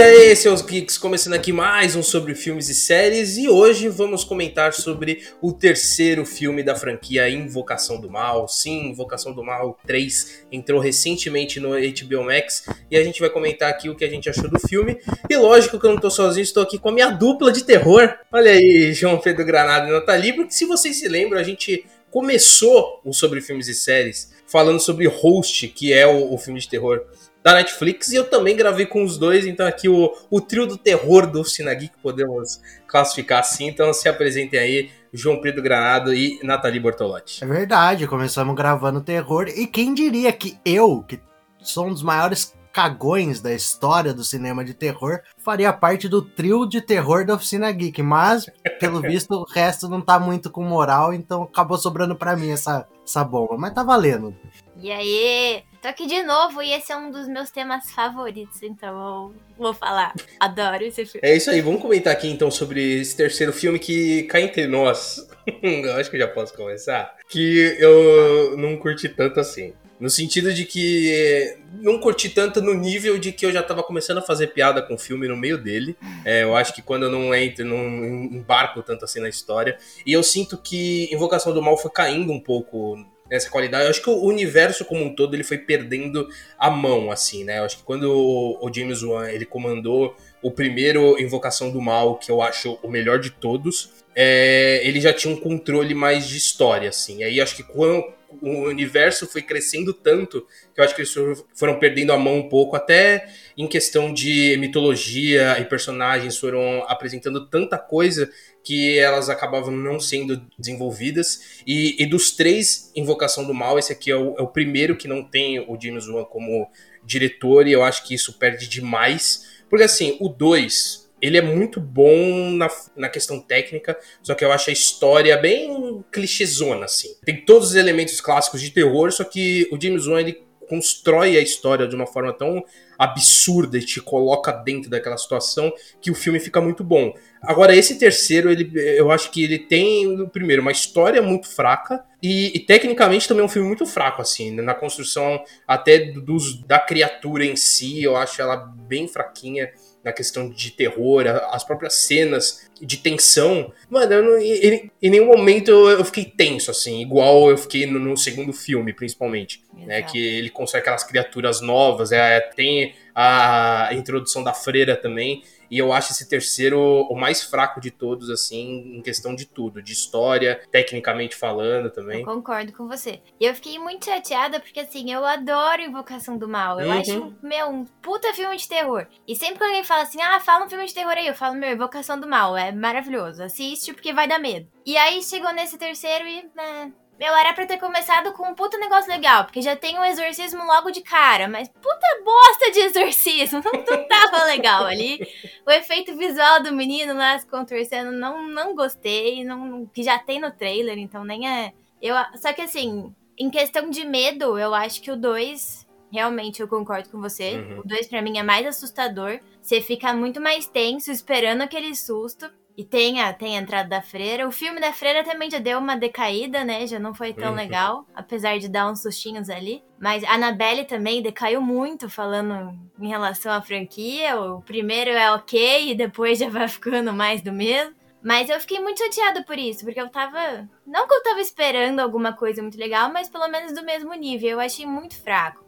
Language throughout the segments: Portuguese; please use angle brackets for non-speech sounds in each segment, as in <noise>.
aí, seus geeks, começando aqui mais um sobre filmes e séries e hoje vamos comentar sobre o terceiro filme da franquia Invocação do Mal. Sim, Invocação do Mal 3 entrou recentemente no HBO Max e a gente vai comentar aqui o que a gente achou do filme. E lógico que eu não tô sozinho, estou aqui com a minha dupla de terror. Olha aí, João Pedro Granado e Nathalie, porque se vocês se lembram, a gente começou o sobre filmes e séries falando sobre Host, que é o, o filme de terror da Netflix, e eu também gravei com os dois, então aqui o, o trio do terror do Sinagui, que podemos classificar assim, então se apresentem aí, João Pedro Granado e Nathalie Bortolotti. É verdade, começamos gravando terror, e quem diria que eu, que sou um dos maiores cagões da história do cinema de terror, faria parte do trio de terror da Oficina Geek, mas, pelo <laughs> visto, o resto não tá muito com moral, então acabou sobrando para mim essa, essa bomba, mas tá valendo. E aí, tô aqui de novo e esse é um dos meus temas favoritos, então eu vou falar. Adoro esse filme. É isso aí, vamos comentar aqui então sobre esse terceiro filme que cai entre nós. <laughs> eu acho que já posso começar. Que eu não curti tanto assim. No sentido de que não curti tanto no nível de que eu já tava começando a fazer piada com o filme no meio dele. É, eu acho que quando eu não entro, não embarco tanto assim na história. E eu sinto que Invocação do Mal foi caindo um pouco nessa qualidade. Eu acho que o universo como um todo ele foi perdendo a mão, assim, né? Eu acho que quando o, James Wan ele comandou o primeiro Invocação do Mal, que eu acho o melhor de todos, é, ele já tinha um controle mais de história, assim. E aí acho que quando o universo foi crescendo tanto que eu acho que eles foram perdendo a mão um pouco, até em questão de mitologia e personagens foram apresentando tanta coisa que elas acabavam não sendo desenvolvidas. E, e dos três Invocação do Mal, esse aqui é o, é o primeiro que não tem o James Wan como diretor, e eu acho que isso perde demais. Porque assim, o 2, ele é muito bom na, na questão técnica, só que eu acho a história bem clichêzona, assim. Tem todos os elementos clássicos de terror, só que o James Wan, ele constrói a história de uma forma tão absurda e te coloca dentro daquela situação que o filme fica muito bom. Agora, esse terceiro, ele, eu acho que ele tem, primeiro, uma história muito fraca e, e tecnicamente também é um filme muito fraco, assim, né? na construção até dos, da criatura em si, eu acho ela bem fraquinha na questão de terror, as próprias cenas de tensão. Mano, eu não, em, em, nenhum momento eu, fiquei tenso, assim, igual eu fiquei no, no segundo filme, principalmente. Né, que ele consegue aquelas criaturas novas, é, tem a introdução da freira também. E eu acho esse terceiro o mais fraco de todos, assim, em questão de tudo, de história, tecnicamente falando também. Eu concordo com você. E eu fiquei muito chateada porque, assim, eu adoro Invocação do Mal. Eu uhum. acho, meu, um puta filme de terror. E sempre que alguém fala assim, ah, fala um filme de terror aí, eu falo, meu, Invocação do Mal, é maravilhoso. Assiste porque vai dar medo. E aí chegou nesse terceiro e, né, meu, era pra ter começado com um puta negócio legal, porque já tem um exorcismo logo de cara, mas puta bosta de exorcismo, não, não tava legal ali. O efeito visual do menino lá se contorcendo, não, não gostei, não, que já tem no trailer, então nem é. Eu, só que assim, em questão de medo, eu acho que o 2, realmente eu concordo com você. Uhum. O 2 para mim é mais assustador. Você fica muito mais tenso esperando aquele susto. E tem a, tem a entrada da freira. O filme da freira também já deu uma decaída, né? Já não foi tão uhum. legal, apesar de dar uns sustinhos ali. Mas a Annabelle também decaiu muito falando em relação à franquia. O primeiro é ok e depois já vai <laughs> ficando mais do mesmo. Mas eu fiquei muito chateada por isso, porque eu tava. Não que eu tava esperando alguma coisa muito legal, mas pelo menos do mesmo nível. Eu achei muito fraco.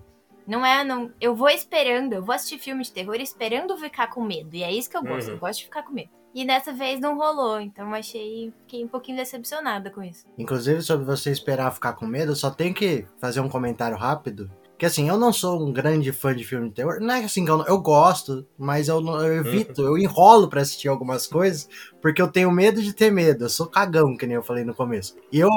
Não é, não. Eu vou esperando, eu vou assistir filme de terror esperando ficar com medo. E é isso que eu gosto, uhum. eu gosto de ficar com medo. E dessa vez não rolou, então achei. Fiquei um pouquinho decepcionada com isso. Inclusive, sobre você esperar ficar com medo, só tenho que fazer um comentário rápido. Que assim, eu não sou um grande fã de filme de terror. Não é assim que eu, eu gosto, mas eu, eu evito, eu enrolo para assistir algumas coisas, porque eu tenho medo de ter medo. Eu sou cagão, que nem eu falei no começo. E eu,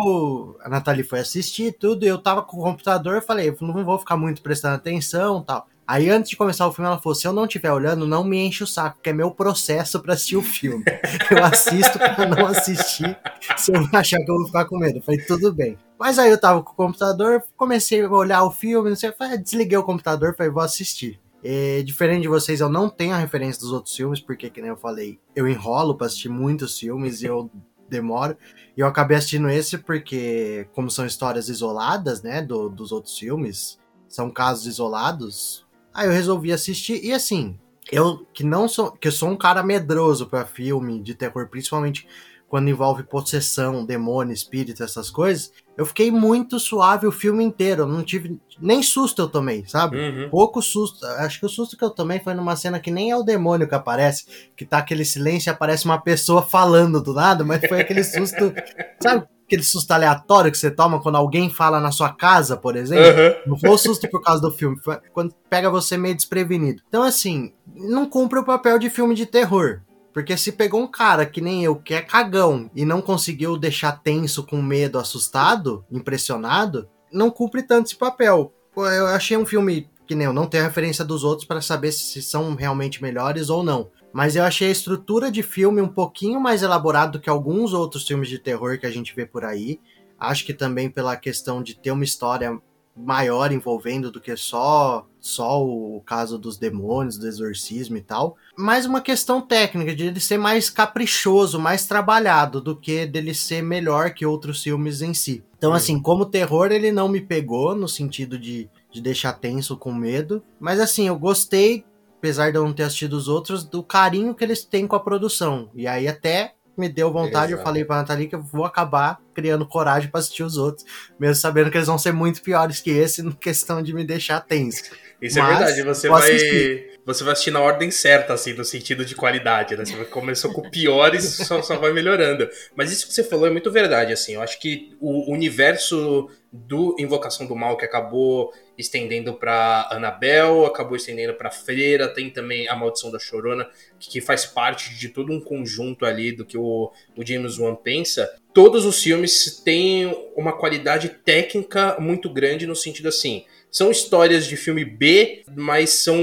a Nathalie foi assistir tudo, e eu tava com o computador, eu falei, não vou ficar muito prestando atenção tal. Aí antes de começar o filme, ela falou: se eu não estiver olhando, não me enche o saco, que é meu processo para assistir o filme. eu assisto para não assistir se eu achar que eu vou ficar com medo. Eu falei, tudo bem. Mas aí eu tava com o computador, comecei a olhar o filme, não sei, falei, desliguei o computador, falei, vou assistir. E, diferente de vocês, eu não tenho a referência dos outros filmes, porque, que nem eu falei, eu enrolo pra assistir muitos filmes e eu demoro. E eu acabei assistindo esse porque, como são histórias isoladas, né, do, dos outros filmes, são casos isolados, Aí eu resolvi assistir e assim, eu que não sou, que eu sou um cara medroso para filme de terror, principalmente quando envolve possessão, demônio, espírito, essas coisas, eu fiquei muito suave o filme inteiro. Eu não tive nem susto eu tomei, sabe? Uhum. Pouco susto. Acho que o susto que eu tomei foi numa cena que nem é o demônio que aparece, que tá aquele silêncio e aparece uma pessoa falando do nada, mas foi aquele susto, <laughs> sabe? Aquele susto aleatório que você toma quando alguém fala na sua casa, por exemplo. Uhum. Não foi o susto por causa do filme, foi quando pega você meio desprevenido. Então, assim, não cumpre o papel de filme de terror. Porque se pegou um cara que nem eu, que é cagão, e não conseguiu deixar tenso, com medo, assustado, impressionado, não cumpre tanto esse papel. Eu achei um filme que nem eu, não tenho referência dos outros para saber se são realmente melhores ou não. Mas eu achei a estrutura de filme um pouquinho mais elaborado do que alguns outros filmes de terror que a gente vê por aí. Acho que também pela questão de ter uma história maior envolvendo do que só só o caso dos demônios, do exorcismo e tal, mas uma questão técnica de ele ser mais caprichoso, mais trabalhado do que dele ser melhor que outros filmes em si. Então assim, como terror ele não me pegou no sentido de, de deixar tenso com medo, mas assim, eu gostei apesar de eu não ter assistido os outros, do carinho que eles têm com a produção. E aí até me deu vontade, eu Exato. falei pra Nathalie que eu vou acabar criando coragem pra assistir os outros, mesmo sabendo que eles vão ser muito piores que esse, na questão de me deixar tenso. Isso é Mas verdade, você vai. assistir. Você vai assistir na ordem certa, assim, no sentido de qualidade, né? Você começou com o pior e só, só vai melhorando. Mas isso que você falou é muito verdade, assim. Eu acho que o universo do Invocação do Mal, que acabou estendendo pra Annabelle, acabou estendendo pra Freira, tem também a Maldição da Chorona, que, faz parte de todo um conjunto ali do que o, o James Wan pensa. Todos os filmes têm uma qualidade técnica muito grande no sentido assim são histórias de filme B, mas são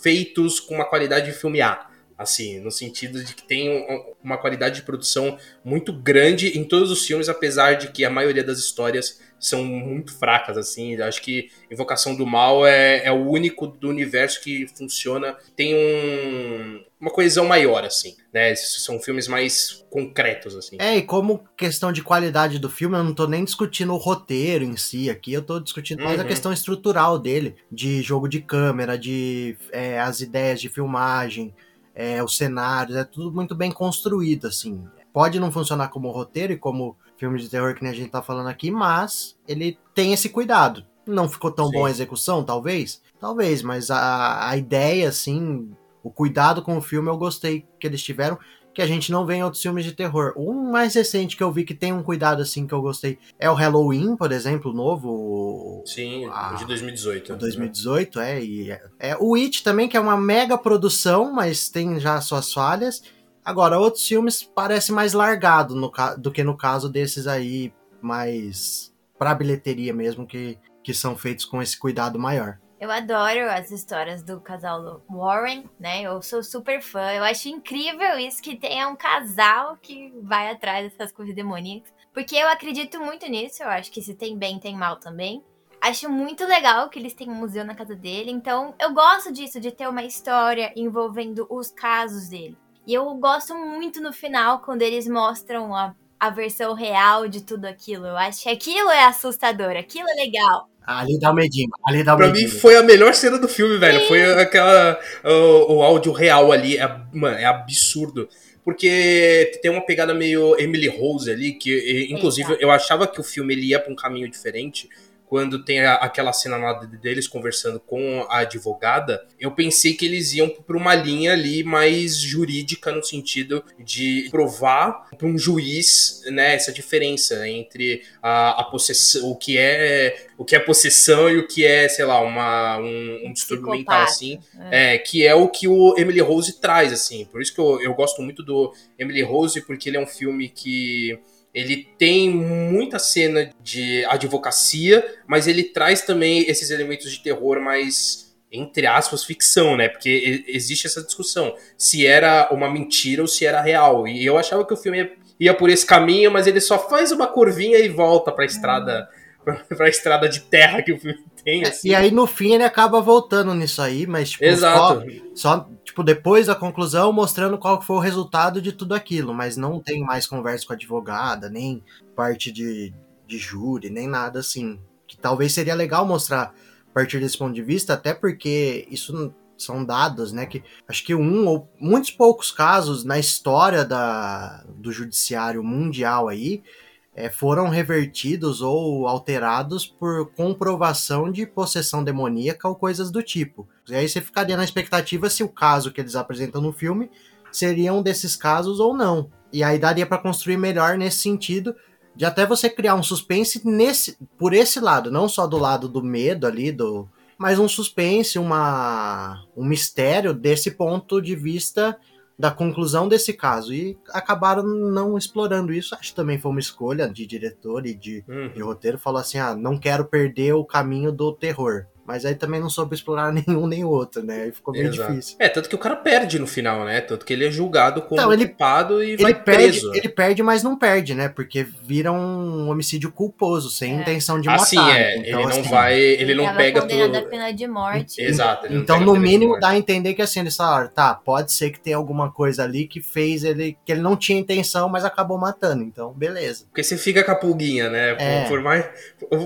feitos com uma qualidade de filme A. Assim, no sentido de que tem um- uma qualidade de produção muito grande em todos os filmes, apesar de que a maioria das histórias são muito fracas, assim. Acho que Invocação do Mal é, é o único do universo que funciona, tem um, uma coesão maior, assim, né? São filmes mais concretos, assim. É, e como questão de qualidade do filme, eu não tô nem discutindo o roteiro em si aqui, eu tô discutindo mais a Uhum. questão estrutural dele, de jogo de câmera, de é, as ideias de filmagem, é, os cenários, é tudo muito bem construído, assim. Pode não funcionar como roteiro e como filme de terror que nem a gente tá falando aqui, mas ele tem esse cuidado. Não ficou tão Sim. bom a execução, talvez? Talvez, mas a, a ideia, assim, o cuidado com o filme eu gostei que eles tiveram que a gente não vê em outros filmes de terror. O mais recente que eu vi que tem um cuidado assim que eu gostei é o Halloween, por exemplo, novo. Sim, Ah, de 2018. o 2018, é, e é, é o It também, que é uma mega produção, mas tem já suas falhas. Agora, outros filmes parece mais largado no, do que no caso desses aí, mais pra bilheteria mesmo, que, que são feitos com esse cuidado maior. Eu adoro as histórias do casal Warren, né? Eu sou super fã. Eu acho incrível isso que tenha um casal que vai atrás dessas coisas demoníacas. Porque eu acredito muito nisso. Eu acho que se tem bem, tem mal também. Acho muito legal que eles têm um museu na casa dele. Então, eu gosto disso, de ter uma história envolvendo os casos dele. E eu gosto muito no final, quando eles mostram a, a versão real de tudo aquilo. Eu acho que aquilo é assustador, aquilo é legal. Ali dá o medinho, ali dá o Pra mim medinho. foi a melhor cena do filme, velho. Foi aquela. O, o áudio real ali. É, mano, é absurdo. Porque tem uma pegada meio Emily Rose ali, que e, inclusive Exato. eu achava que o filme ele ia pra um caminho diferente. Quando tem a- aquela cena lá de- deles conversando com a advogada, eu pensei que eles iam pra uma linha ali mais jurídica, no sentido de provar pra um juiz né, essa diferença entre a, a possessão, o que é o que é possessão e o que é, sei lá, uma, um, um distúrbio mental, assim. É, que é o que o Emily Rose traz, assim. Por isso que eu, eu gosto muito do Emily Rose, porque ele é um filme que ele tem muita cena de advocacia, mas ele traz também esses elementos de terror mais, entre aspas, ficção, né? Porque existe essa discussão se era uma mentira ou se era real. E eu achava que o filme ia, por esse caminho, mas ele só faz uma curvinha e volta pra estrada, <laughs> pra estrada de terra que o filme tem, assim. E aí no fim ele acaba voltando nisso aí, mas tipo, Exato. só, só tipo depois da conclusão mostrando qual foi o resultado de tudo aquilo, mas não tem mais conversa com a advogada, nem parte de, de júri, nem nada assim. Que talvez seria legal mostrar a partir desse ponto de vista, até porque isso são dados, né? Que acho que um ou muitos poucos casos na história da, do judiciário mundial aí é, foram revertidos ou alterados por comprovação de possessão demoníaca ou coisas do tipo. E aí você ficaria na expectativa se o caso que eles apresentam no filme seria um desses casos ou não. E aí daria para construir melhor nesse sentido de até você criar um suspense nesse por esse lado, não só do lado do medo ali do mas um suspense, uma um mistério desse ponto de vista da conclusão desse caso. E acabaram não explorando isso. Acho que também foi uma escolha de diretor e de, uhum. de roteiro. Falou assim: ah, não quero perder o caminho do terror. Mas aí também não soube explorar <laughs> nenhum nem outro, né? Aí ficou bem Exato. difícil. É, tanto que o cara perde no final, né? Tanto que ele é julgado como então, ele, culpado e ele vai perde, preso. Ele perde, mas não perde, né? Porque vira um homicídio culposo, sem é. intenção de ah, matar. Assim, é. Então, ele não assim, vai. Ele, não pega tudo. a pena de morte. Exato. Então, no mínimo, dá a entender que assim, eles falaram, tá, pode ser que tenha alguma coisa ali que fez ele. que ele não tinha intenção, mas acabou matando. Então, beleza. Porque você fica com a pulguinha, né? É. Por, por mais.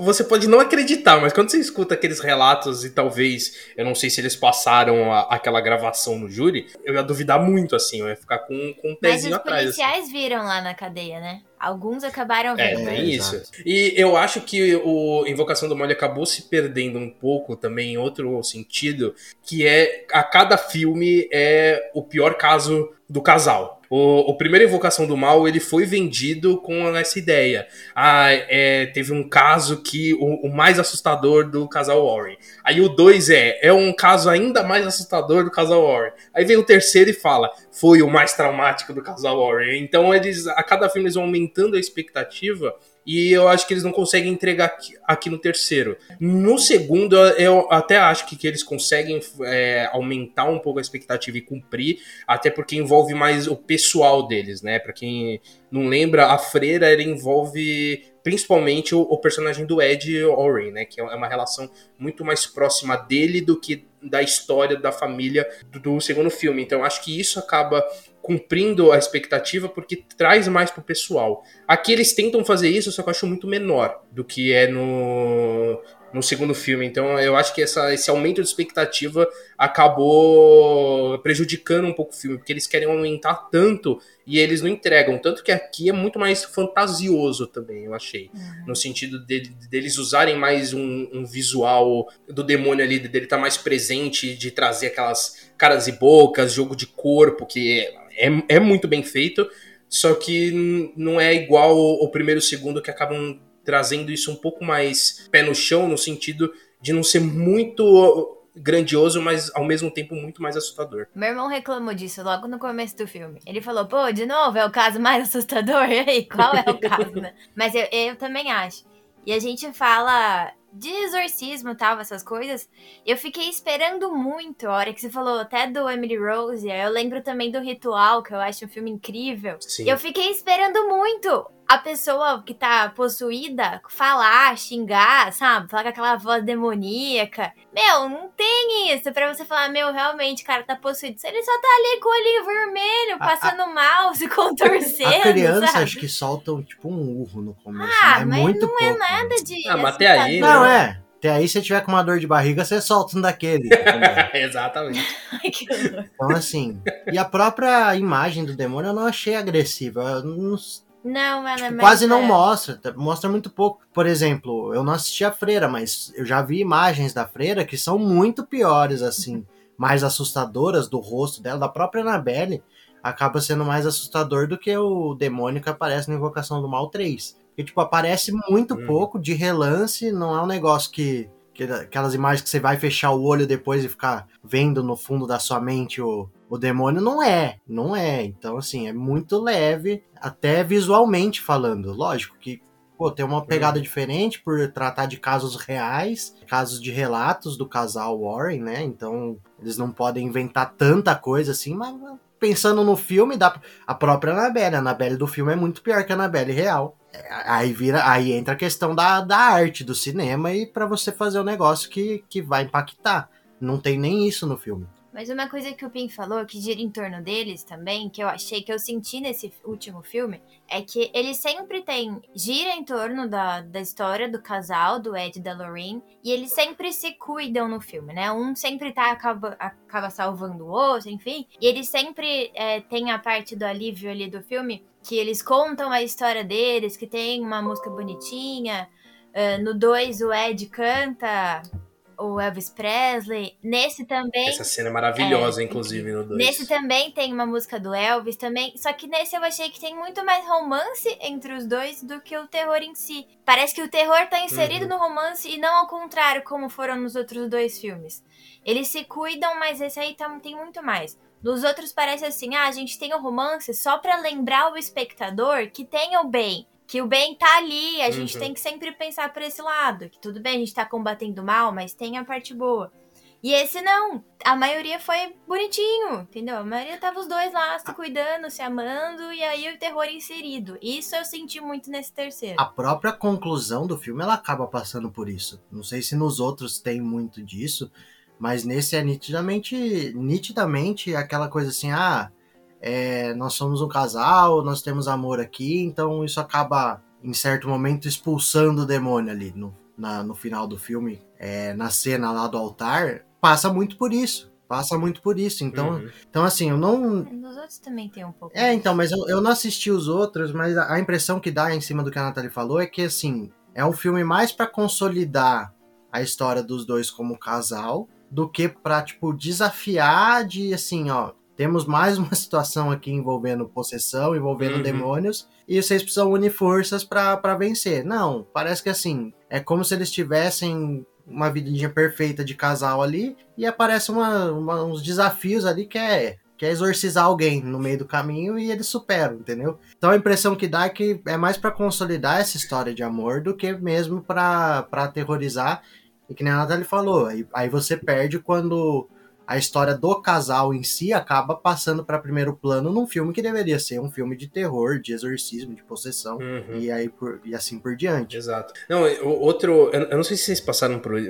Você pode não acreditar, mas quando você escuta aqueles relatos e talvez eu não sei se eles passaram a, aquela gravação no júri, eu ia duvidar muito, assim, eu ia ficar com, com um pezinho atrás. Mas os policiais assim. viram lá na cadeia, né? Alguns acabaram é, vendo. É, tem isso. E eu acho que o Invocação do Mal acabou se perdendo um pouco também em outro sentido, que é a cada filme é o pior caso do casal. O, o primeiro Invocação do Mal, ele foi vendido com essa ideia. Ah, é, teve um caso que o, o, mais assustador do casal Warren. Aí o 2 é, é um caso ainda mais assustador do casal Warren. Aí vem o terceiro e fala, foi o mais traumático do casal Warren. Então eles, a cada filme eles vão aumentando a expectativa e eu acho que eles não conseguem entregar aqui, aqui no terceiro. No segundo, eu até acho que, que eles conseguem é, aumentar um pouco a expectativa e cumprir, até porque envolve mais o pessoal deles, né? Para quem não lembra, a freira ela envolve principalmente o, o, personagem do Ed Oren, né? Que é uma relação muito mais próxima dele do que da história da família do, do segundo filme. Então acho que isso acaba cumprindo a expectativa porque traz mais pro pessoal. Aqui eles tentam fazer isso, só que eu acho muito menor do que é no, no segundo filme. Então eu acho que essa, esse aumento de expectativa acabou prejudicando um pouco o filme, porque eles querem aumentar tanto e eles não entregam. Tanto que aqui é muito mais fantasioso também, eu achei. Uhum. No sentido de, deles usarem mais um, um, visual do demônio ali, dele estar tá mais presente, de trazer aquelas caras e bocas, jogo de corpo, que é, é muito bem feito. Só que não é igual o primeiro e o segundo que acabam trazendo isso um pouco mais pé no chão, no sentido de não ser muito grandioso, mas ao mesmo tempo muito mais assustador. Meu irmão reclamou disso logo no começo do filme. Ele falou, pô, de novo, é o caso mais <laughs> assustador? <laughs> E aí, qual é o caso, né? Mas eu, eu também acho. E a gente fala de exorcismo e tal, essas coisas, eu fiquei esperando muito a hora que você falou até do Emily Rose. Eu lembro também do Ritual, que eu acho um filme incrível. Sim. Eu fiquei esperando muito a pessoa que tá possuída falar, xingar, sabe? Falar com aquela voz demoníaca. Meu, não tem isso pra você falar, meu, realmente, o cara tá possuído. Ele só tá ali com o olhinho vermelho, passando a, mal, se <laughs> contorcendo. A criança sabe? acho que soltam tipo um urro no começo. Ah, né? mas muito não pouco, é nada de. Ah, mas até aí. Não, né? é. Até aí, se tiver com uma dor de barriga, você solta um daquele. <laughs> Exatamente. Ai, que horror. Então, assim. E a própria imagem do demônio eu não achei agressiva. Eu não não, ela tipo, quase não é. mostra, mostra muito pouco. Por exemplo, eu não assisti a Freira, mas eu já vi imagens da Freira que são muito piores, assim, mais assustadoras do rosto dela, da própria Annabelle, acaba sendo mais assustador do que o demônio que aparece na Invocação do Mal 3. Porque, tipo, aparece muito hum. pouco, de relance, não é um negócio que aquelas imagens que você vai fechar o olho depois e ficar vendo no fundo da sua mente o, o demônio não é, não é. Então, assim, é muito leve, até visualmente falando. Lógico que pô, tem uma pegada uhum. diferente por tratar de casos reais, casos de relatos do casal Warren, né? Então, eles não podem inventar tanta coisa assim, mas pensando no filme, da a própria Annabelle, a Annabelle do filme é muito pior que a Annabelle real. Aí vira, aí entra a questão da, da arte, do cinema e para você fazer um negócio que, que vai impactar. Não tem nem isso no filme. Mas uma coisa que o Pim falou, que gira em torno deles também, que eu achei, que eu senti nesse último filme, é que ele sempre tem. gira em torno da, da história do casal, do Ed e da Lorraine, e eles sempre se cuidam no filme, né? Um sempre tá acaba, acaba salvando o outro, enfim. E eles sempre é, tem a parte do alívio ali do filme, que eles contam a história deles, que tem uma música bonitinha. Uh, no 2, o Ed canta o Elvis Presley. Nesse também. Essa cena é maravilhosa, é, inclusive, no 2. Nesse também tem uma música do Elvis também. Só que nesse eu achei que tem muito mais romance entre os dois do que o terror em si. Parece que o terror tá inserido uhum. no romance e não ao contrário, como foram nos outros dois filmes. Eles se cuidam, mas esse aí tá, tem muito mais. Nos outros parece assim, ah, a gente tem o romance só para lembrar o espectador que tem o bem que o bem tá ali, a uhum. gente tem que sempre pensar por esse lado, que tudo bem, a gente tá combatendo o mal, mas tem a parte boa. E esse não, a maioria foi bonitinho, entendeu? A maioria tava os dois lá se cuidando, se amando, e aí o terror inserido. Isso eu senti muito nesse terceiro. A própria conclusão do filme, ela acaba passando por isso. Não sei se nos outros tem muito disso, mas nesse é nitidamente, nitidamente aquela coisa assim, ah, é, nós somos um casal, nós temos amor aqui, então isso acaba, em certo momento, expulsando o demônio ali no, na, no final do filme, é, na cena lá do altar, passa muito por isso. Passa muito por isso. Então, uhum. então assim, eu não. Nos outros também tem um pouco. É, então, mas eu, eu não assisti os outros, mas a, a impressão que dá em cima do que a Nathalie falou é que, assim, é um filme mais para consolidar a história dos dois como casal do que pra, tipo, desafiar de, assim, ó, temos mais uma <laughs> situação aqui envolvendo possessão, envolvendo uhum. demônios, e vocês precisam unir forças para vencer. Não, parece que assim, é como se eles tivessem uma vidinha perfeita de casal ali, e aparece uma, uma, uns desafios ali que é que é exorcizar alguém no meio do caminho e eles superam, entendeu? Então a impressão que dá é que é mais para consolidar essa história de amor do que mesmo para aterrorizar. E que nem a Nathalie falou, aí, aí você perde quando a história do casal em si acaba passando para primeiro plano num filme que deveria ser um filme de terror, de exorcismo, de possessão uhum. e aí por, e assim por diante. Exato. Não, outro, eu não sei se vocês passaram por,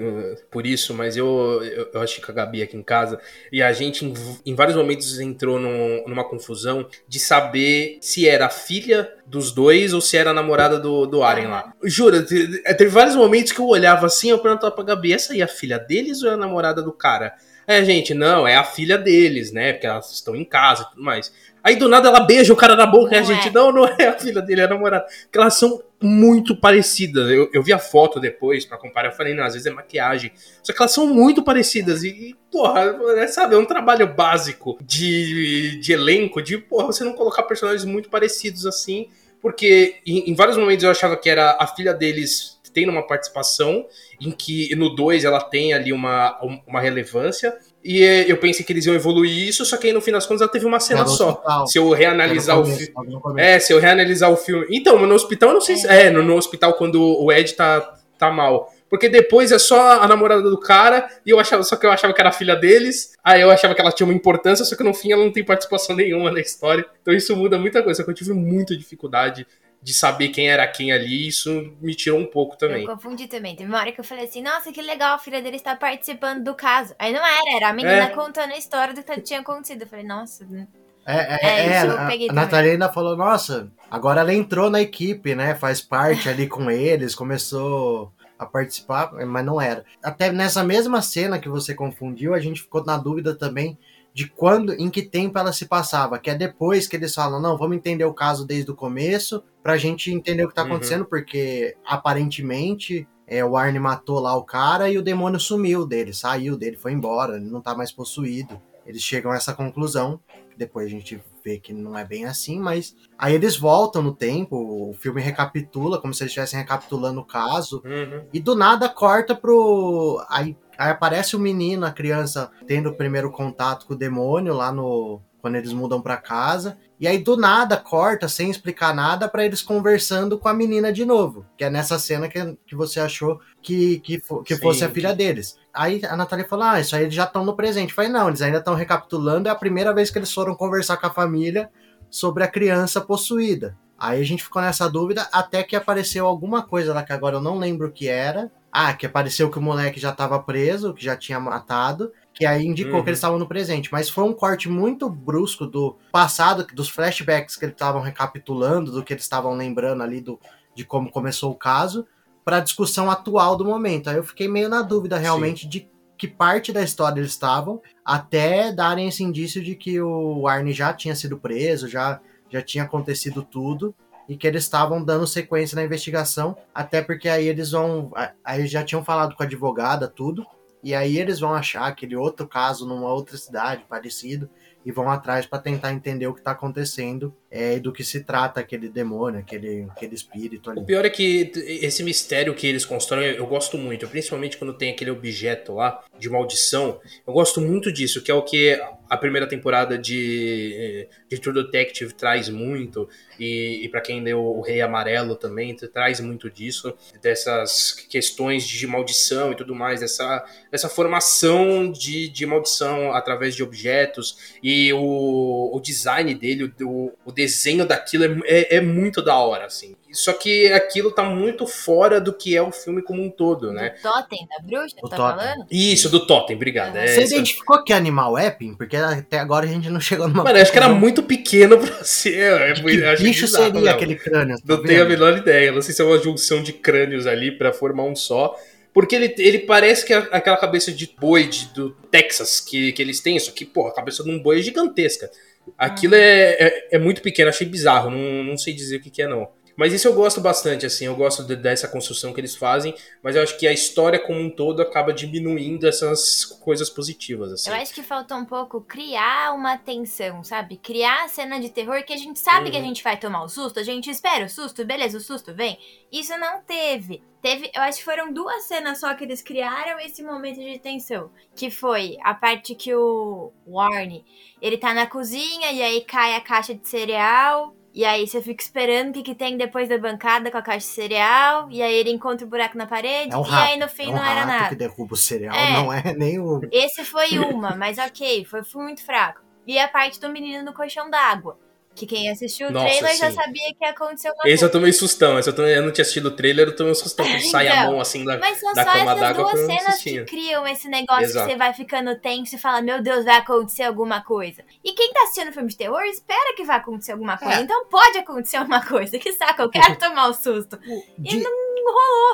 por isso, mas eu, eu, eu acho que a Gabi aqui em casa e a gente em, em vários momentos entrou num, numa confusão de saber se era a filha dos dois ou se era a namorada do, do Aren lá. Jura, teve vários momentos que eu olhava assim, eu perguntava pra Gabi, essa aí é a filha deles ou é a namorada do cara? É, gente, não, é a filha deles, né? Porque elas estão em casa e tudo mais. Aí do nada ela beija o cara na boca não e a gente, é. não, não é a filha dele, é a namorada. Porque elas são muito parecidas. Eu, eu vi a foto depois para comparar, eu falei, não, às vezes é maquiagem. Só que elas são muito parecidas. E, porra, é, sabe, é um trabalho básico de, de elenco, de, porra, você não colocar personagens muito parecidos assim. Porque em, em vários momentos eu achava que era a filha deles tem uma participação em que no 2 ela tem ali uma, uma relevância. E eu pensei que eles iam evoluir isso, só que aí no fim das contas ela teve uma cena só. Hospital. Se eu reanalisar o filme. É, se eu reanalisar o filme. Então, no hospital, eu não sei se. É, no, no hospital, quando o Ed tá, tá mal. Porque depois é só a namorada do cara, e eu achava, só que eu achava que era a filha deles. Aí eu achava que ela tinha uma importância, só que no fim ela não tem participação nenhuma na história. Então isso muda muita coisa. Só que eu tive muita dificuldade de saber quem era quem ali, isso me tirou um pouco também. Eu confundi também. Teve uma hora que eu falei assim, nossa, que legal, a filha dele está participando do caso. Aí não era, era a menina é. contando a história do que tinha acontecido. Eu falei, nossa. É, é, é, é a, a Natalina falou, nossa, agora ela entrou na equipe, né? Faz parte ali com eles, começou a participar, mas não era. Até nessa mesma cena que você confundiu, a gente ficou na dúvida também de quando, em que tempo ela se passava, que é depois que eles falam, não, vamos entender o caso desde o começo, pra gente entender o que tá uhum. acontecendo, uhum. porque aparentemente é, o Arne matou lá o cara e o demônio sumiu dele, saiu dele, foi embora, ele não tá mais possuído. Eles chegam a essa conclusão, depois a gente vê que não é bem assim, mas aí eles voltam no tempo, o filme recapitula, como se eles estivessem recapitulando o caso, uhum. e do nada corta pro. Aí Aí aparece o menino, a criança, tendo o primeiro contato com o demônio lá no. Quando eles mudam para casa. E aí, do nada, corta, sem explicar nada, para eles conversando com a menina de novo. Que é nessa cena que, que você achou que, que, que fosse a filha deles. Aí a Natália falou: Ah, isso aí eles já estão no presente. Eu falei, não, eles ainda estão recapitulando. É a primeira vez que eles foram conversar com a família sobre a criança possuída. Aí a gente ficou nessa dúvida até que apareceu alguma coisa lá que agora eu não lembro o que era. Ah, que apareceu que o moleque já estava preso, que já tinha matado. que aí indicou Uhum. que eles estavam no presente. Mas foi um corte muito brusco do passado, dos flashbacks que eles estavam recapitulando, do que eles estavam lembrando ali do, de como começou o caso, para a discussão atual do momento. Aí eu fiquei meio na dúvida realmente de que parte da história eles estavam, até darem esse indício de que o Arne já tinha sido preso, já, já tinha acontecido tudo. E que eles estavam dando sequência na investigação, até porque aí eles vão. Aí já tinham falado com a advogada, tudo. E aí eles vão achar aquele outro caso numa outra cidade, parecido, e vão atrás para tentar entender o que tá acontecendo é, do que se trata aquele demônio, aquele, aquele espírito ali. O pior é que esse mistério que eles constroem, eu gosto muito, principalmente quando tem aquele objeto lá de maldição. Eu gosto muito disso, que é o que a primeira temporada de, de True Detective traz muito, e, e para quem leu O Rei Amarelo também, traz muito disso, dessas questões de maldição e tudo mais, dessa, dessa formação de, de maldição através de objetos, e o, o design dele, o, o desenho daquilo é, é, é muito da hora, assim. Só que aquilo tá muito fora do que é o filme como um todo, né? Do Totem da bruxa, O tá Totem. falando? Isso, do Totem, obrigado. É, Você essa- identificou que animal é, Pim? Porque até agora a gente não chegou numa. Mano, acho que era muito pequeno pra <laughs> ser. É, que eu acho bicho bizarro, seria não. aquele crânio? tá Não tenho a vendo? menor ideia. Não sei se é uma junção de crânios ali pra formar um só. Porque ele, ele parece que é aquela cabeça de boi de- do Texas que, que eles têm. Só que, pô, a cabeça de um boi é gigantesca. Aquilo é, é, é muito pequeno, achei bizarro. Não, não sei dizer o que, que é, não. Mas isso eu gosto bastante, assim. Eu gosto de- dessa construção que eles fazem. Mas eu acho que a história como um todo acaba diminuindo essas coisas positivas, assim. Eu acho que faltou um pouco criar uma tensão, sabe? Criar a cena de terror que a gente sabe Uhum. que a gente vai tomar o susto, a gente espera o susto, beleza, o susto vem. Isso não teve. Teve, eu acho que foram duas cenas só que eles criaram esse momento de tensão. Que foi a parte que o Warne, ele tá na cozinha e aí cai a caixa de cereal. E aí você fica esperando o que, que tem depois da bancada com a caixa de cereal. E aí ele encontra o buraco na parede. É um e rato. aí no fim é um não era nada. que derruba o cereal, É. não é nem o. Esse foi uma, mas ok, foi, foi muito fraco. E a parte do menino no colchão d'água. Que quem assistiu o Nossa, trailer já sim. sabia que ia acontecer uma Esse eu coisa. tomei sustão. Esse eu, tomei, eu não tinha assistido o trailer, eu tomei um sustão. <laughs> Quando sai a Então, mão assim da, Mas são da só cama essas duas um cenas que criam esse negócio Exato. que você vai ficando tenso e fala, meu Deus, vai acontecer alguma coisa. E quem tá assistindo filme de terror espera que vai acontecer alguma coisa. É. Então pode acontecer <laughs> alguma coisa. Que saco, eu quero <laughs> tomar o susto. De,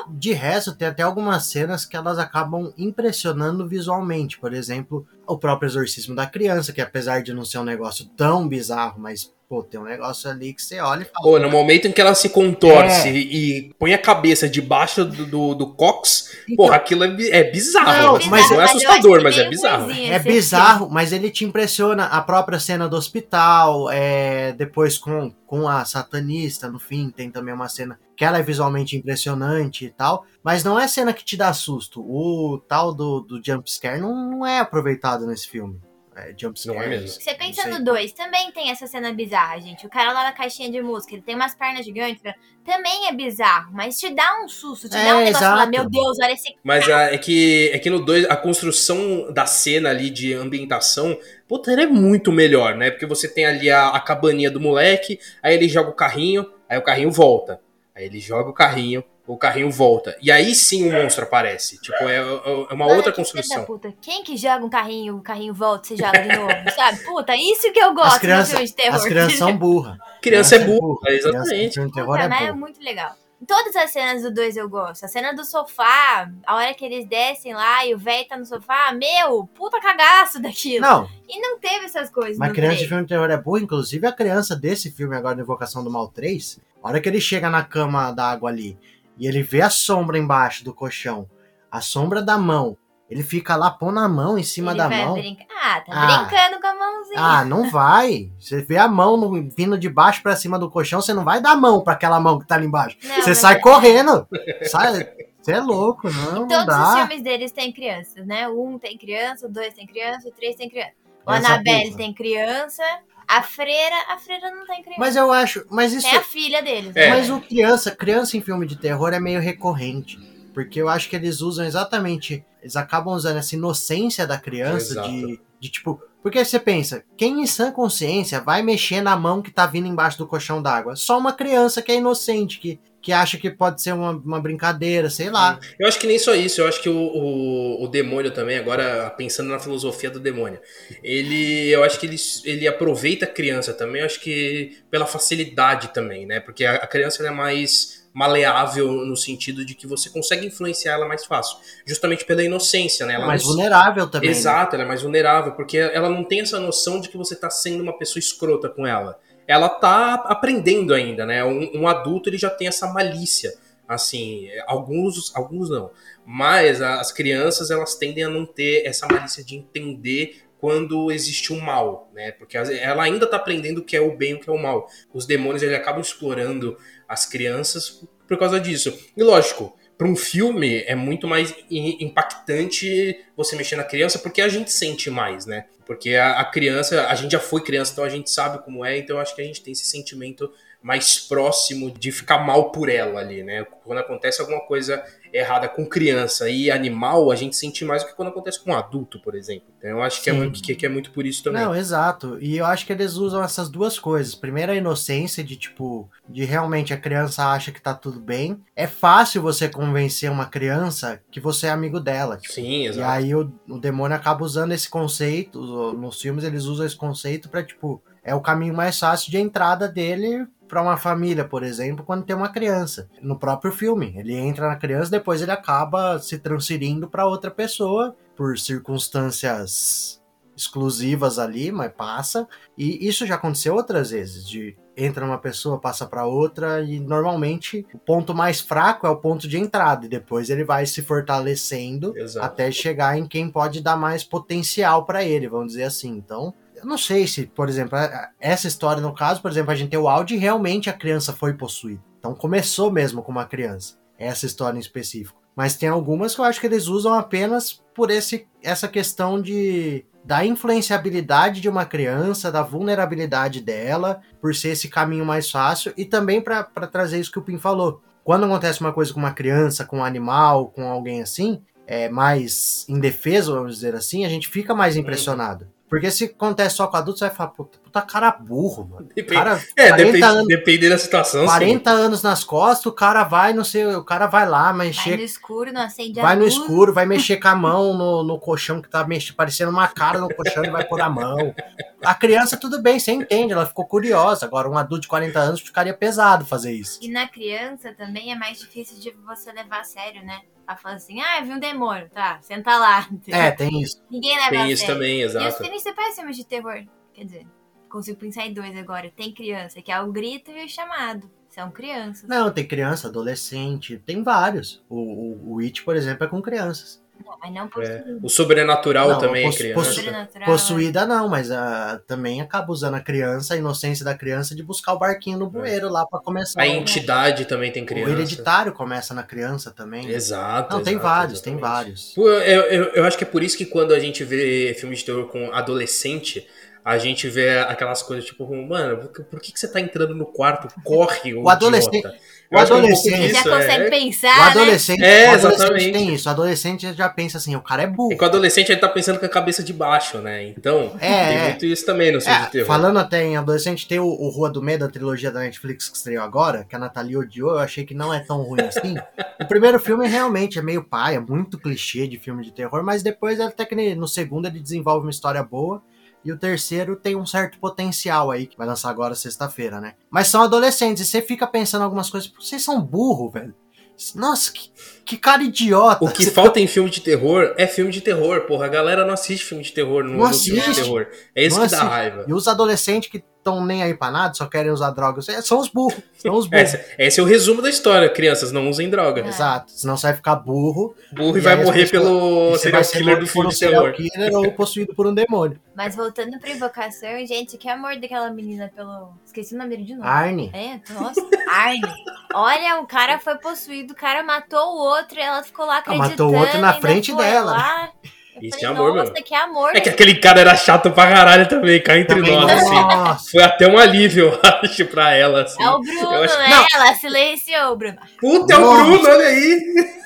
de resto, tem até algumas cenas que elas acabam impressionando visualmente. Por exemplo, o próprio exorcismo da criança, que apesar de não ser um negócio tão bizarro, mas, pô, tem um negócio ali que você olha e fala. Pô, no momento em que ela se contorce É. e põe a cabeça debaixo do, do, do cox, Então, porra, aquilo é, é bizarro. Não, Não, mas- não é assustador, mas é meio bizarro. É bizarro, mas ele te impressiona a própria cena do hospital, é, depois com, com a satanista, no fim, tem também uma cena que ela é visualmente impressionante e tal, mas não é cena que te dá susto. O tal do, do jumpscare não, não é aproveitado nesse filme. É, jumpscare. Não é mesmo. Você pensa no 2, também tem essa cena bizarra, gente. O cara lá na caixinha de música, ele tem umas pernas gigantes, também é bizarro, mas te dá um susto, te É, dá um negócio lá, exato. meu Deus, olha esse Mas ah, é, que, é que no 2, a construção da cena ali de ambientação, puta, ela é muito melhor, né? Porque você tem ali a, a cabaninha do moleque, aí ele joga o carrinho, aí o carrinho volta. Aí ele joga o carrinho, o carrinho volta. E aí sim o monstro aparece. Tipo, é, é uma Mano, outra que construção. puta. Quem que joga um carrinho, o carrinho volta, você joga de novo, <laughs> sabe? Puta, isso que eu gosto As crianças, de filme de terror. as crianças são burras. Criança é Criança burra, Criança exatamente. de terror Puta, é mas é burra. muito legal. Todas as cenas do 2 eu gosto. A cena do sofá, a hora que eles descem lá e o velho tá no sofá, meu, puta cagaço daquilo. Não, E não teve essas coisas mas criança de filme de terror é burra. Inclusive a criança desse filme agora de Invocação do Mal 3, a hora que ele chega na cama da água ali e ele vê a sombra embaixo do colchão, a sombra da mão, ele fica lá pondo a mão em cima Ele da mão. brincar. Ah, tá Ah. brincando com a mãozinha. Ah, não vai. Você vê a mão no- vindo de baixo pra cima do colchão, você não vai dar a mão pra aquela mão que tá ali embaixo. Não, você sai é- correndo. Sai, você é louco, não, não Todos os dá. filmes deles têm crianças, né? O um tem criança, o dois tem criança, o três tem criança. O burra. tem criança. A freira, a freira não tem criança. Mas eu acho, mas isso, É a filha deles. É. mas o criança, criança em filme de terror é meio recorrente, porque eu acho que eles usam exatamente, eles acabam usando essa inocência da criança Exato. de, de tipo, Porque você pensa, quem em sã consciência vai mexer na mão que tá vindo embaixo do colchão d'água? Só uma criança que é inocente, que, que acha que pode ser uma, uma brincadeira, sei lá. Eu acho que nem só isso, eu acho que o, o, o, demônio também, agora pensando na filosofia do demônio, ele, eu acho que ele, ele aproveita a criança também, eu acho que pela facilidade também, né? Porque a, a criança é mais maleável no sentido de que você consegue influenciar ela mais fácil, justamente pela inocência, né? Ela mais não... vulnerável também. Né? Exato, né? ela é mais vulnerável, porque ela não tem essa noção de que você está sendo uma pessoa escrota com ela. Ela tá aprendendo ainda, né? Um, um adulto ele já tem essa malícia, assim, alguns, alguns não, mas as crianças elas tendem a não ter essa malícia de entender quando existe um mal, né? Porque ela ainda está aprendendo o que é o bem e o que é o mal. Os demônios eles acabam explorando as crianças por causa disso. E lógico, para um filme é muito mais impactante você mexer na criança porque a gente sente mais, né? Porque a, a, criança, a gente já foi criança, então a gente sabe como é, então acho que a gente tem esse sentimento mais próximo de ficar mal por ela ali, né? Quando acontece alguma coisa errada com criança e animal, a gente sente mais do que quando acontece com um adulto, por exemplo. Então eu acho que é, muito, que, que é, muito, por isso também. Não, exato. E eu acho que eles usam essas duas coisas. Primeiro, a inocência de, tipo, de realmente a criança acha que tá tudo bem. É fácil você convencer uma criança que você é amigo dela. Tipo. Sim, exato. E aí o, o demônio acaba usando esse conceito. Nos filmes eles usam esse conceito para tipo, é o caminho mais fácil de entrada dele para uma família, por exemplo, quando tem uma criança. No próprio filme, ele entra na criança, depois ele acaba se transferindo para outra pessoa por circunstâncias exclusivas ali, mas passa. E isso já aconteceu outras vezes, de entra uma pessoa, passa para outra e normalmente o ponto mais fraco é o ponto de entrada e depois ele vai se fortalecendo Exato. até chegar em quem pode dar mais potencial para ele, vamos dizer assim. Então, eu não sei se, por exemplo, essa história no caso, por exemplo, a gente tem o áudio e realmente a criança foi possuída. Então começou mesmo com uma criança, essa história em específico. Mas tem algumas que eu acho que eles usam apenas por esse, essa questão de da influenciabilidade de uma criança, da vulnerabilidade dela, por ser esse caminho mais fácil, e também para trazer isso que o Pim falou. Quando acontece uma coisa com uma criança, com um animal, com alguém assim, é, mais indefeso, vamos dizer assim, a gente fica mais impressionado. Porque se acontece só com adultos, você vai falar, puta, puta cara burro, mano. Depende, cara, é, depende, anos, depende da situação. 40 sim. anos nas costas, o cara vai, não sei, o cara vai lá, mexer. Vai no escuro, não acende Vai no escuro, vai mexer com a mão no, no colchão que tá mexendo, parecendo uma cara no colchão e vai pôr a mão. A criança, tudo bem, você entende, ela ficou curiosa. Agora, um adulto de 40 anos ficaria pesado fazer isso. E na criança também é mais difícil de você levar a sério, né? A falar assim, ah, vi um demônio, tá, senta lá. <laughs> É, tem isso. Ninguém leva Tem isso também, exato. E os filmes principais filmes de terror, quer dizer, consigo pensar em dois agora. Tem criança, que é o grito e o chamado. São crianças. Não, tem criança, adolescente, tem vários. O, o, o It, por exemplo, é com crianças. Não, mas não É. O sobrenatural não, também é possu é criança. Possu possuída não, mas uh, também acaba usando a criança, a inocência da criança de buscar o barquinho no bueiro é. lá para começar. A entidade também tem criança. O hereditário começa na criança também. Exato. Não, exato, tem vários, exatamente. tem vários. Eu, eu, eu acho que é por isso que quando a gente vê filmes de terror com adolescente, a gente vê aquelas coisas tipo, mano, por que, que você tá entrando no quarto? Corre, o, o adolescente. Idiota. O adolescente já consegue é. pensar. O adolescente, né? é, o adolescente tem isso. O adolescente já pensa assim, o cara é burro. É que o adolescente ele tá pensando com a cabeça de baixo, né? Então, é, tem muito isso também no filme é, de terror. Falando até em adolescente, tem o, o, Rua do Medo, a trilogia da Netflix que estreou agora, que a Natalia odiou, eu achei que não é tão ruim assim. o primeiro filme realmente é meio pai, é muito clichê de filme de terror, mas depois até que no segundo ele desenvolve uma história boa. E o terceiro tem um certo potencial aí, que vai lançar agora sexta-feira, né? Mas são adolescentes, e você fica pensando algumas coisas, vocês são burro, velho. Nossa, que, que cara idiota. O que falta em filme de terror é filme de terror, porra. A galera não assiste filme de terror no, não assiste. filme de terror. É isso não que dá raiva. E os adolescentes que estão nem aí pra nada, só querem usar drogas, é, são os burros. São os burros. esse, esse, é o resumo da história. Crianças, não usem droga. É. Exato. Senão você vai ficar burro. Burro e, vai morrer pelo serial killer do filme de terror. Killer ou possuído por um demônio. Mas voltando pra invocação, gente, que amor daquela menina pelo. Esqueci o nome dele de novo. Arne. É, nossa. Arne. Olha, o cara foi possuído, o cara matou o outro e ela ficou lá acreditando. Ela matou o outro na frente dela. Lá. Isso é amor, Nossa, que amor. É que aquele cara era chato pra caralho também, cá entre também nós, assim. Foi até um alívio, eu <laughs> acho, pra ela, assim. É o Bruno, acho... né? Não. Ela silenciou, Bruno. Puta, é o Bruno, olha aí.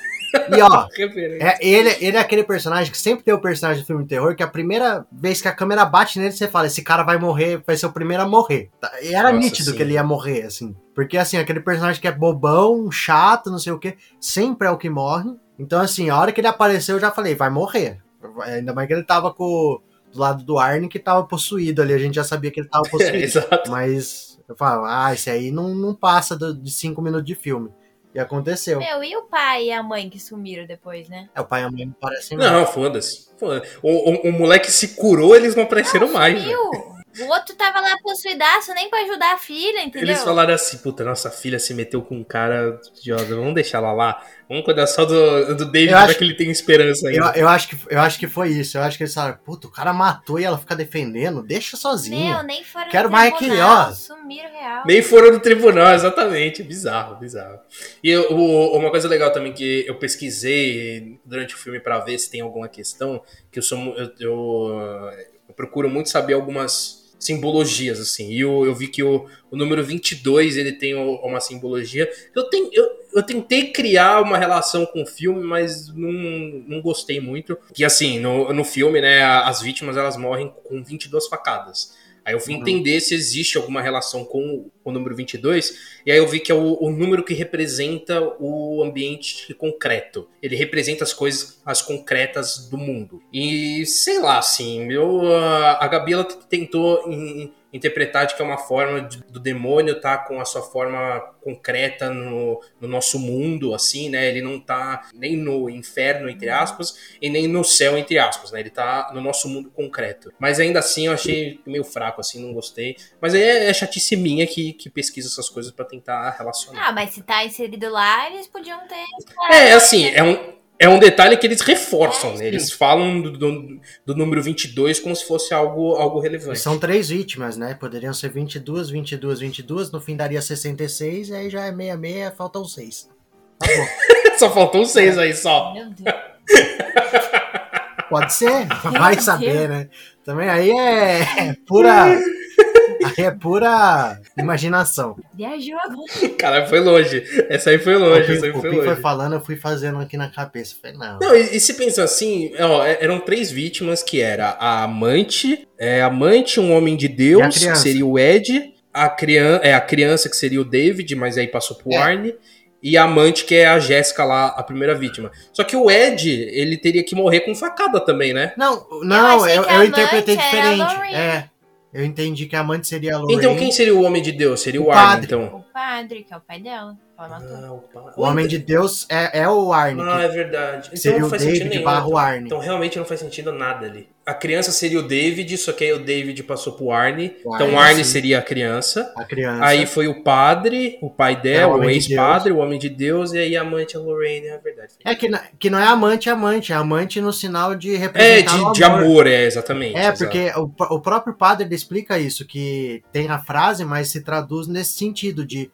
E ó, <laughs> é, ele, ele é aquele personagem que sempre tem o personagem do filme de terror que a primeira vez que a câmera bate nele, você fala, esse cara vai morrer, vai ser o primeiro a morrer. Tá? E era Nossa, nítido sim. que ele ia morrer, assim. Porque, assim, aquele personagem que é bobão, chato, não sei o quê, sempre é o que morre. Então, assim, a hora que ele apareceu, eu já falei, vai morrer. Ainda mais que ele tava com do lado do Arne que tava possuído ali, a gente já sabia que ele tava <laughs> possuído. Exato. Mas eu falo, ah, esse aí não, não passa do- de cinco minutos de filme. E aconteceu. Meu, e o pai e a mãe que sumiram depois, né? É, o pai e a mãe não parecem nada. Não, foda-se. Foda o, o, o moleque se curou, eles não apareceram mais. velho. Sumiu. O outro tava lá possuidaço, nem pra ajudar a filha, entendeu? Eles falaram assim, puta, nossa filha se meteu com um cara idiota, vamos deixar ela lá. Vamos cuidar só do, do David Eu pra acho- que ele tenha esperança Eu, ainda. eu, acho que, eu acho que foi isso. Eu acho que eles falaram, puta, o cara matou e ela fica defendendo, deixa sozinha. Meu, nem foram Quero no mais tribunal, ó. Sumiram real. Nem foram no tribunal, exatamente. Bizarro, bizarro. E eu- o- uma coisa legal também que eu pesquisei durante o filme pra ver se tem alguma questão, que eu sou eu, eu, eu procuro muito saber algumas simbologias, assim. E eu, eu vi que o, o número 22, ele tem uma simbologia. Eu, ten, eu, eu tentei criar uma relação com o filme, mas não, não gostei muito. Que assim, no, no filme, né, as vítimas elas morrem com 22 facadas. Aí eu fui entender se existe alguma relação com o número 22, e aí eu vi que é o, o número que representa o ambiente concreto. Ele representa as coisas, as concretas do mundo. E sei lá, assim, eu, a, Gabi ela tentou in- interpretar de que é uma forma de- do demônio tá com a sua forma concreta no, no nosso mundo, assim, né? Ele não tá nem no inferno, entre aspas, e nem no céu, entre aspas, né? Ele tá no nosso mundo concreto. Mas ainda assim eu achei meio fraco, assim, não gostei. Mas aí é, é chatice minha que, que pesquisa essas coisas pra tentar relacionar. Ah, mas se tá inserido lá, eles podiam ter. É, assim, é um, é um detalhe que eles reforçam, né? Eles falam do, do, do número 22 como se fosse algo, algo relevante. São três vítimas, né? Poderiam ser 22, 22, 22. No fim daria 66, e aí já é 66, faltam 6. Tá bom. <laughs> Só faltou seis aí só. Meu Deus. Pode ser, vai saber, né? Também aí é pura. É pura imaginação. Viajou agora. <laughs> Cara, foi longe. Essa aí foi longe, essa aí o foi foi longe. falando, eu fui fazendo aqui na cabeça. Falei, não. Não, e, e se pensa assim, ó, é- eram três vítimas que era a amante, é, amante, um homem de Deus, que criança. seria o Ed, a, crian é, a criança que seria o David, mas aí passou pro É. Arne, e a amante que é a Jéssica lá, a primeira vítima. Só que o Ed, ele teria que morrer com facada também, né? Não, não, eu, a eu interpretei diferente. É, eu entendi que a amante seria a Lorraine. Então quem seria o homem de Deus? Seria o, O padre. então. O padre, que é o pai dela. Ah, o O homem de Deus é, é o Arne, Ah, é verdade. que seria não o faz sentido David nenhum, barra o então. Arne. Então realmente não faz sentido nada ali. A criança seria o David, só que aí o David passou pro Arne. O então o Arne, Arne sim. seria a criança. a criança. Aí foi o padre, o pai É, dela, o o de ex-padre, o homem de Deus, e aí a amante a Lorraine, é verdade. É que, na- que não é amante, é amante. É amante no sinal de É, representar o de, de amor, é, exatamente. É, exato. porque o, o próprio padre ele explica isso, que tem a frase, mas se traduz nesse sentido de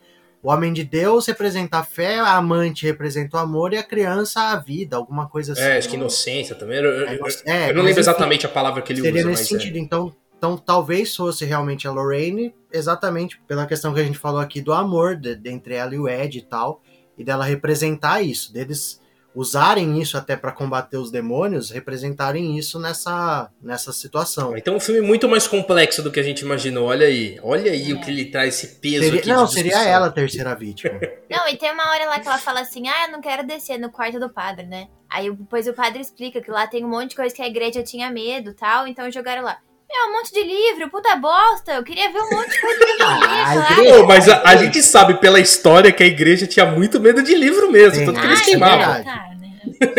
o homem de Deus representa a fé, a amante representa o amor e a criança a vida, alguma coisa assim. É, acho que inocência também. Eu, É, eu- é, eu não mas lembro exatamente a palavra que ele Seria usa, nesse mas é. sentido. Então, então, talvez fosse realmente a Lorraine, exatamente pela questão que a gente falou aqui do amor de, de- entre ela e o Ed e tal, e dela representar isso, deles usarem isso até pra combater os demônios, representarem isso nessa, nessa situação. Então um filme muito mais complexo do que a gente imaginou. Olha aí. Olha aí o que ele traz, esse peso Seria- aqui não, de seria ela a terceira vítima. <laughs> Não, e tem uma hora lá que ela fala assim: ah, eu não quero descer no quarto do padre, né? Aí depois o padre explica que lá tem um monte de coisa que a igreja tinha medo tal, então jogaram lá. Meu, um monte de livro, puta bosta, eu queria ver um monte de coisa que eu Ah, mas a, a gente sabe pela história que a igreja tinha muito medo de livro mesmo, tanto que Ah, eles isso é queimavam.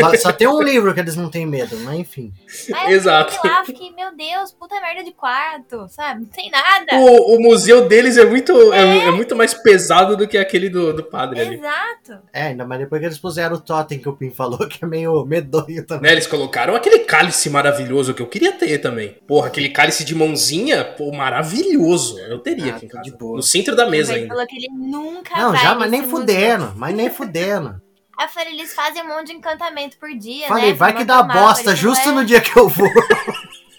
Só, só tem um livro que eles não têm medo, mas enfim. Aí eu Exato. fiquei lá, fiquei, meu Deus, puta merda de quarto, sabe? Não tem nada. O, o museu deles é muito, é. é muito mais pesado do que aquele do, do padre ali. Exato. É, ainda mais depois que eles puseram o totem que o Pim falou, que é meio medonho também. Né, eles colocaram aquele cálice maravilhoso que eu queria ter também. Porra, aquele cálice de mãozinha, pô, maravilhoso. Eu teria Ah, aqui em casa. de boa. No centro da mesa Ele ainda. falou que ele nunca Não, vai já, mas nem fudendo, mas nem fudendo. <laughs> Aí eu falei, eles fazem um monte de encantamento por dia, Falei, né? vai que dá bosta justo é- no dia que eu vou. <laughs>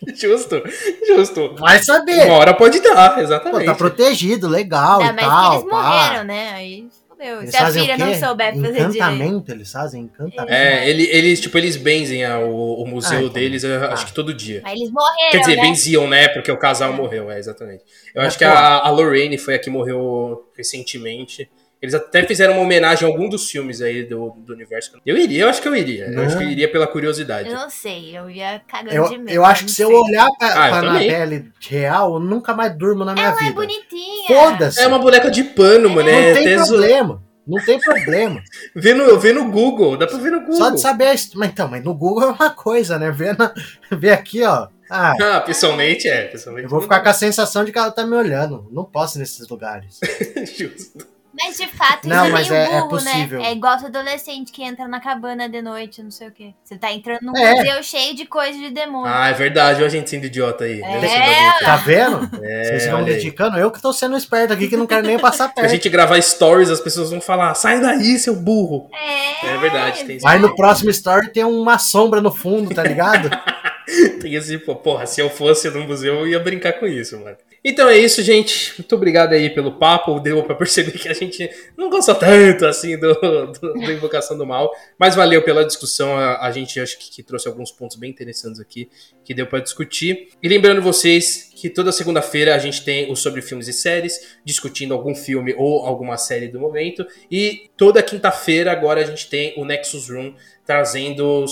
<laughs> Justo, justo. Vai saber. Uma hora pode dar, Pô, exatamente. tá protegido, legal Ainda e tal. que eles pá. morreram, né? Aí. Eles Se a fazem filha o quê? não souber fazer direito. Encantamento, eles fazem encantamento. É, ele- eles, tipo, eles benzem a- o, o museu Ah, então. deles, eu Ah. acho que todo dia. Mas eles morreram, Quer dizer, né? benziam, né? Porque o casal morreu, é, exatamente. Eu É, acho que pô. a, a Lorraine foi a que morreu recentemente. Eles até fizeram uma homenagem a algum dos filmes aí do, do universo. Eu iria, eu acho que eu iria. Eu Não. acho que eu iria pela curiosidade. Eu não sei, eu ia cagando Eu, de medo. eu acho que não se eu olhar pra, Ah, eu pra também. Annabelle real, eu nunca mais durmo na minha Ela é vida. bonitinha. Foda-se. É uma boneca de pano, mano. Não É, tem zo- problema. Não tem problema. <laughs> Vê no, vê no Google, dá pra ver no Google. Só de saber a Mas então, mas no Google é uma coisa, né? Ver, na... <laughs> Ver aqui, ó. Ah, Ah, pessoalmente é. Pessoalmente eu vou ficar com a sensação de que ela tá me olhando. Não posso ir nesses lugares. <laughs> Justo. Mas de fato, Não, isso mas é meio é- é burro, possível. né? É igual o adolescente que entra na cabana de noite, não sei o quê. Você tá entrando num É. museu cheio de coisa de demônio. Ah, é verdade. Olha a gente sendo idiota aí. É. Tá vendo? É, Vocês aí. criticando? Eu que tô sendo esperto aqui, que não quero nem passar Se a perto. gente gravar stories, as pessoas vão falar: sai daí, seu burro. É, É verdade, tem Aí no próximo story tem uma sombra no fundo, tá ligado? <laughs> Tem esse, pô, porra, se eu fosse no museu, eu ia brincar com isso, mano. Então é isso, gente. Muito obrigado aí pelo papo. Deu pra perceber que a gente não gostou tanto assim do, do, do Invocação do Mal. Mas valeu pela discussão. A, a gente acho que, que trouxe alguns pontos bem interessantes aqui que deu pra discutir. E lembrando vocês que toda segunda-feira a gente tem o sobre filmes e séries, discutindo algum filme ou alguma série do momento. E toda quinta-feira agora a gente tem o Nexus Room trazendo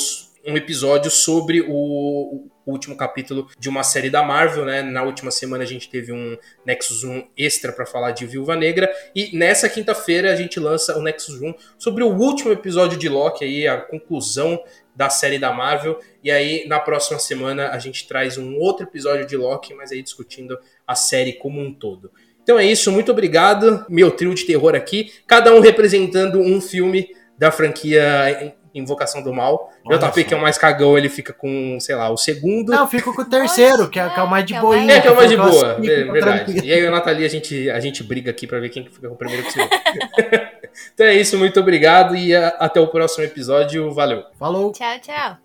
um episódio sobre o, último capítulo de uma série da Marvel, né? Na última semana a gente teve um Nexus 1 extra para falar de Viúva Negra e nessa quinta-feira a gente lança o Nexus 1 sobre o último episódio de Loki aí, a conclusão da série da Marvel. E aí na próxima semana a gente traz um outro episódio de Loki, mas aí discutindo a série como um todo. Então é isso, muito obrigado. Meu trio de terror aqui, cada um representando um filme da franquia Invocação do Mal. Olha o JP, que é o mais cagão, ele fica com, sei lá, o segundo. Não, eu fico com o terceiro, que é, que é o mais de é boinha. É, que é o mais de boa, assim, é verdade. E aí a Nathalie, a gente, a gente briga aqui pra ver quem que fica com o primeiro que o segundo. <laughs> então é isso, muito obrigado e a- até o próximo episódio. Valeu! Falou. Tchau, tchau.